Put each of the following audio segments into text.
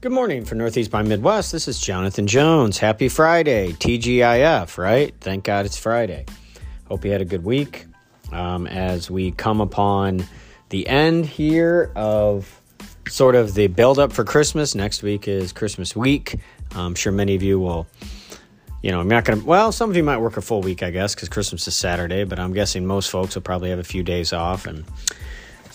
Good morning from Northeast by Midwest. This is Jonathan Jones. Happy Friday, TGIF, right? Thank God it's Friday. Hope you had a good week. Um, as we come upon the end here of sort of the build up for Christmas. Next week is Christmas week. I'm sure many of you will, you know, I'm not going to, well, some of you might work a full week, I guess, because Christmas is Saturday, but I'm guessing most folks will probably have a few days off and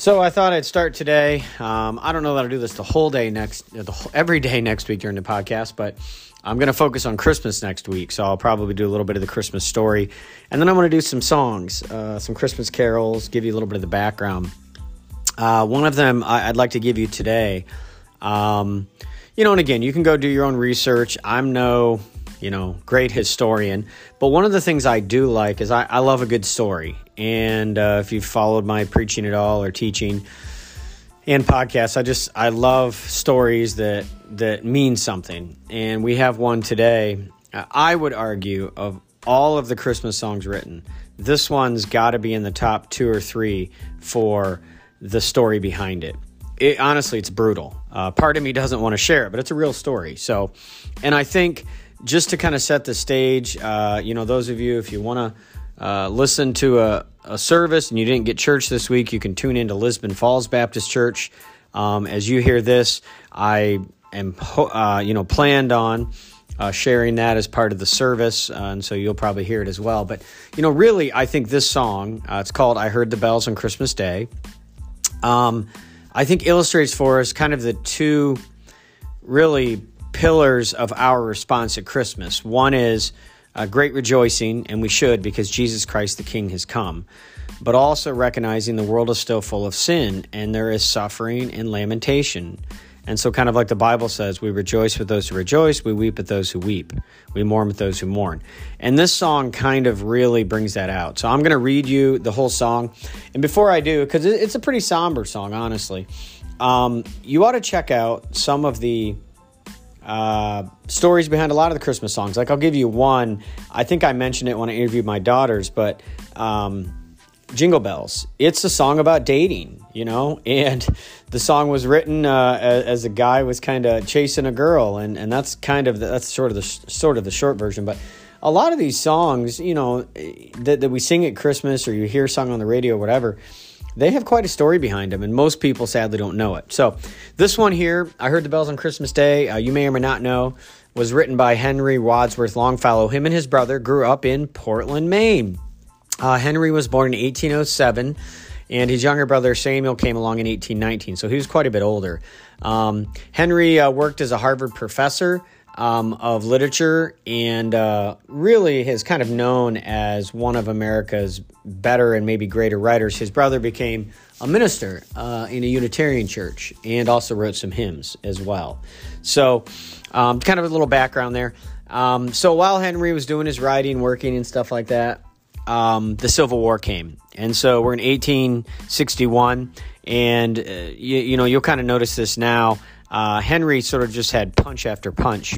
so I thought I'd start today. Um, I don't know that I'll do this the whole day next, the every day next week during the podcast, but I'm going to focus on Christmas next week. So I'll probably do a little bit of the Christmas story, and then I'm going to do some songs, uh, some Christmas carols, give you a little bit of the background. Uh, one of them I, would like to give you today. Um, you know, and again, you can go do your own research. I'm no you know, great historian. But one of the things I do like is I, I love a good story. And uh, if you've followed my preaching at all or teaching and podcasts, I just I love stories that that mean something. And we have one today. I would argue of all of the Christmas songs written, this one's got to be in the top two or three for the story behind it. it honestly, it's brutal. Uh, part of me doesn't want to share it, but it's a real story. So, and I think just to kind of set the stage, uh, you know, those of you, if you want to uh, listen to a, a, service and you didn't get church this week, you can tune into Lisbon Falls Baptist Church. Um, as you hear this, I am, uh, you know, planned on uh, sharing that as part of the service, uh, and so you'll probably hear it as well. But you know, really, I think this song, uh, it's called "I Heard the Bells on Christmas Day." Um, I think illustrates for us kind of the two really pillars of our response at Christmas. One is uh, great rejoicing, and we should because Jesus Christ the King has come, but also recognizing the world is still full of sin and there is suffering and lamentation. And so, kind of like the Bible says, we rejoice with those who rejoice, we weep with those who weep, we mourn with those who mourn. And this song kind of really brings that out. So, I'm going to read you the whole song. And before I do, because it's a pretty somber song, honestly, um, you ought to check out some of the uh, stories behind a lot of the Christmas songs. Like I'll give you one. I think I mentioned it when I interviewed my daughters, but um, Jingle Bells. It's a song about dating, you know, and the song was written uh, as, as, a guy was kind of chasing a girl, and, and that's kind of the, that's sort of the sort of the short version, but. A lot of these songs, you know, that, that we sing at Christmas or you hear sung on the radio or whatever, they have quite a story behind them, and most people sadly don't know it. So, this one here, I heard the bells on Christmas Day. Uh, you may or may not know, was written by Henry Wadsworth Longfellow. Him and his brother grew up in Portland, Maine. Uh, Henry was born in 1807, and his younger brother Samuel came along in 1819, so he was quite a bit older. Um, Henry uh, worked as a Harvard professor um, of literature and uh, really is kind of known as one of America's better and maybe greater writers. His brother became a minister uh, in a Unitarian church and also wrote some hymns as well. So, um, kind of a little background there. Um, so, while Henry was doing his writing, working, and stuff like that, um, the Civil War came. And so, we're in 1861, and uh, you, you know, you'll kind of notice this now. Uh, Henry sort of just had punch after punch.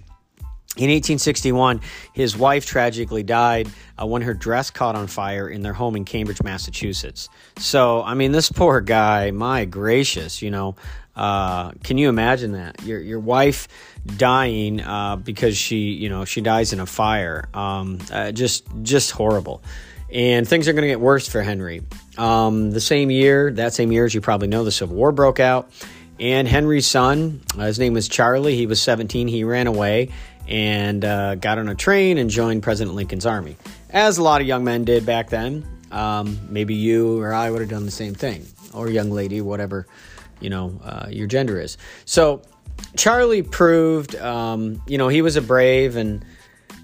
In 1861, his wife tragically died uh, when her dress caught on fire in their home in Cambridge, Massachusetts. So, I mean, this poor guy, my gracious, you know, uh, can you imagine that? Your, your wife dying uh, because she, you know, she dies in a fire. Um, uh, just, just horrible. And things are going to get worse for Henry. Um, the same year, that same year, as you probably know, the Civil War broke out. And Henry's son, uh, his name was Charlie, he was 17, he ran away and uh, got on a train and joined President Lincoln's army, as a lot of young men did back then. Um, maybe you or I would have done the same thing, or young lady, whatever you know uh, your gender is. So Charlie proved, um, you know, he was a brave and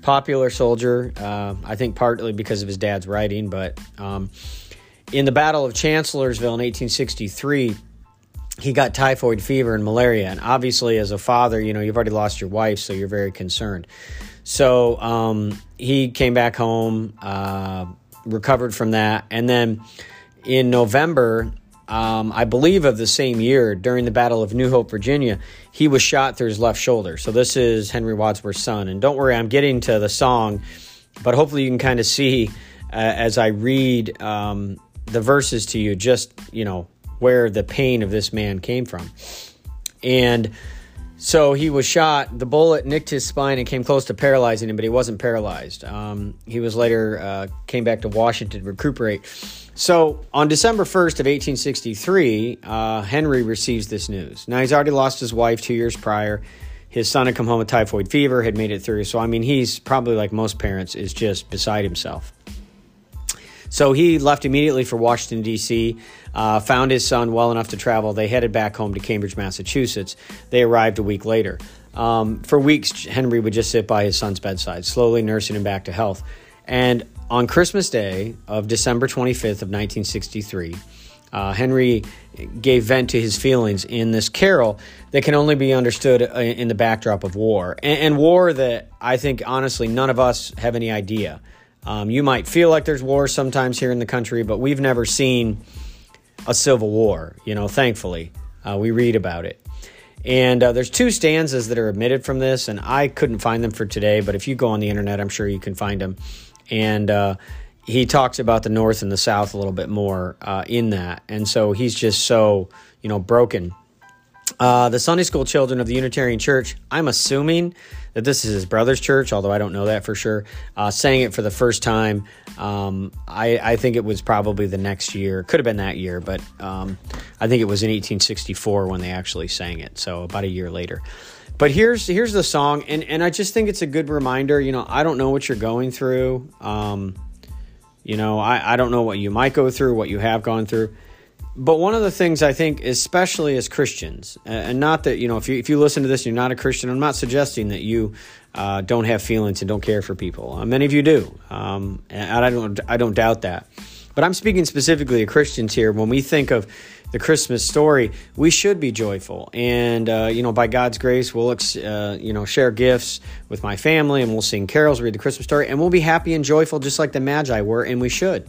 popular soldier. Uh, I think partly because of his dad's writing, but um, in the Battle of Chancellorsville in 1863 he got typhoid fever and malaria. And obviously, as a father, you know, you've already lost your wife, so you're very concerned. So um, he came back home, uh, recovered from that. And then in November, um, I believe of the same year, during the Battle of New Hope, Virginia, he was shot through his left shoulder. So this is Henry Wadsworth's son. And don't worry, I'm getting to the song, but hopefully you can kind of see uh, as I read um, the verses to you, just, you know, where the pain of this man came from. And So he was shot. The bullet nicked his spine and came close to paralyzing him, but he wasn't paralyzed. Um, he was later uh, came back to Washington to recuperate. So on December 1st of 1863, uh, Henry receives this news. Now he's already lost his wife two years prior. His son had come home with typhoid fever, had made it through. So I mean, he's probably like most parents, is just beside himself. So he left immediately for Washington, D.C., uh, found his son well enough to travel. They headed back home to Cambridge, Massachusetts. They arrived a week later. Um, for weeks, Henry would just sit by his son's bedside, slowly nursing him back to health. And on Christmas Day of December 25th of 1963, uh, Henry gave vent to his feelings in this carol that can only be understood uh, in the backdrop of war, and, and war that I think honestly none of us have any idea. Um, you might feel like there's war sometimes here in the country, but we've never seen a civil war, you know, thankfully. Uh, we read about it. And uh, there's two stanzas that are omitted from this, and I couldn't find them for today, but if you go on the internet, I'm sure you can find them. And uh, he talks about the North and the South a little bit more uh, in that. And so he's just so, you know, broken uh, the Sunday school children of the Unitarian Church, I'm assuming that this is his brother's church, although I don't know that for sure, uh, it for the first time. Um, I, I, think it was probably the next year. Could have been that year, but um, I think it was in 1864 when they actually sang it, so about a year later. But here's here's the song, and, and I just think it's a good reminder. You know, I don't know what you're going through. Um, you know, I, I don't know what you might go through, what you have gone through but one of the things I think, especially as Christians, and not that you know, if you if you listen to this and you're not a Christian, I'm not suggesting that you uh, don't have feelings and don't care for people. Uh, many of you do, um, and I don't I don't doubt that. But I'm speaking specifically to Christians here. When we think of the Christmas story, we should be joyful, and uh, you know, by God's grace, we'll uh, you know share gifts with my family, and we'll sing carols, read the Christmas story, and we'll be happy and joyful, just like the Magi were, and we should.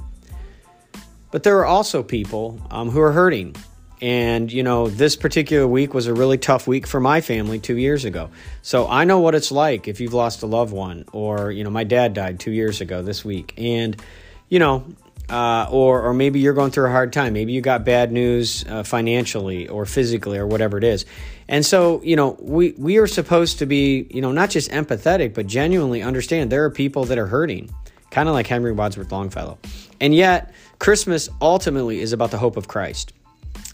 But there are also people um, who are hurting. And, you know, this particular week was a really tough week for my family two years ago. So I know what it's like if you've lost a loved one, or, you know, my dad died two years ago this week. And, you know, uh, or, or maybe you're going through a hard time. Maybe you got bad news uh, financially or physically or whatever it is. And so, you know, we, we are supposed to be, you know, not just empathetic, but genuinely understand there are people that are hurting, kind of like Henry Wadsworth Longfellow. And yet, Christmas ultimately is about the hope of Christ,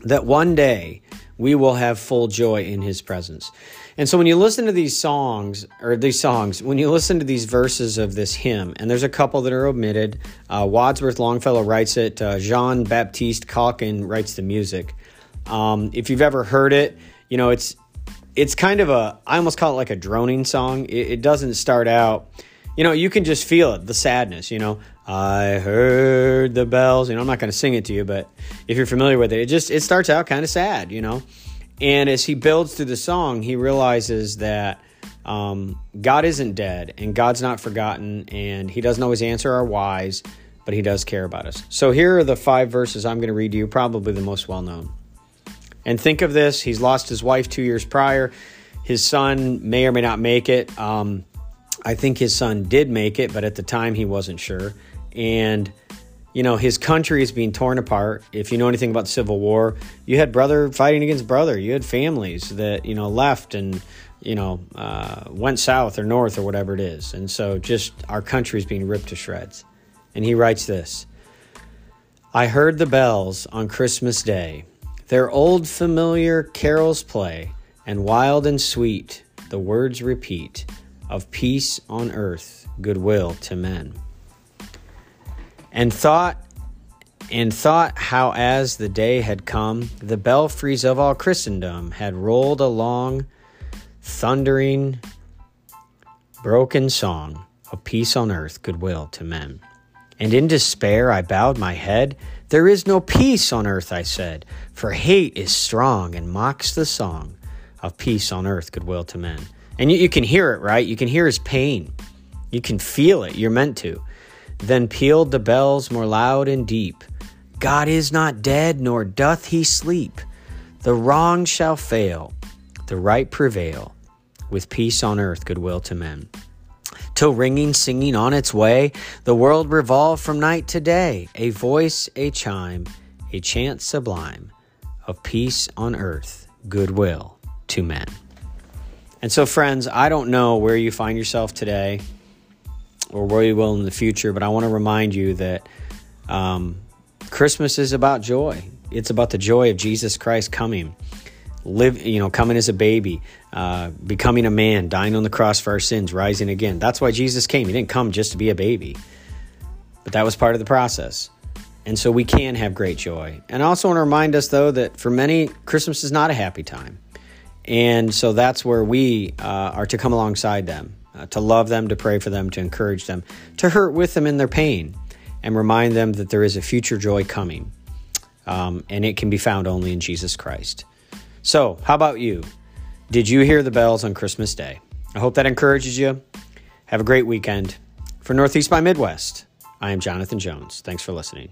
that one day we will have full joy in his presence. And so when you listen to these songs, or these songs, when you listen to these verses of this hymn, and there's a couple that are omitted, uh, Wadsworth Longfellow writes it, uh, Jean Baptiste Calkin writes the music. Um, if you've ever heard it, you know, it's it's kind of a, I almost call it like a droning song. It, it doesn't start out, you know, you can just feel it, the sadness, you know. I heard the bells. You know, I'm not going to sing it to you, but if you're familiar with it, it just it starts out kind of sad, you know. And as he builds through the song, he realizes that um, God isn't dead and God's not forgotten, and He doesn't always answer our whys, but He does care about us. So here are the five verses I'm going to read to you, probably the most well known. And think of this: He's lost his wife two years prior. His son may or may not make it. Um, I think his son did make it, but at the time he wasn't sure and you know his country is being torn apart. If you know anything about the civil war you had brother fighting against brother. You had families that you know left and you know uh, went south or north or whatever it is. And so just our country is being ripped to shreds. And he writes this. I heard the bells on christmas day. Their old familiar carols play and wild and sweet the words repeat of peace on earth goodwill to men and thought and thought how as the day had come the belfries of all Christendom had rolled along thundering broken song of peace on earth goodwill to men. And in despair I bowed my head. There is no peace on earth I said for hate is strong and mocks the song of peace on earth goodwill to men. And you, you can hear it right? You can hear his pain. You can feel it. You're meant to then pealed the bells more loud and deep. God is not dead, nor doth he sleep. The wrong shall fail, the right prevail, with peace on earth, goodwill to men. Till ringing, singing on its way, the world revolved from night to day, a voice, a chime, a chant sublime of peace on earth, goodwill to men. And so, friends, I don't know where you find yourself today or where you will in the future, but I want to remind you that um, Christmas is about joy. It's about the joy of Jesus Christ coming, live, you know, coming as a baby, uh, becoming a man, dying on the cross for our sins, rising again. That's why Jesus came. He didn't come just to be a baby, but that was part of the process. And so we can have great joy. And I also want to remind us, though, that for many, Christmas is not a happy time. And so that's where we uh, are to come alongside them, uh, to love them, to pray for them, to encourage them, to hurt with them in their pain, and remind them that there is a future joy coming. Um, and it can be found only in Jesus Christ. So, how about you? Did you hear the bells on Christmas Day? I hope that encourages you. Have a great weekend. For Northeast by Midwest, I am Jonathan Jones. Thanks for listening.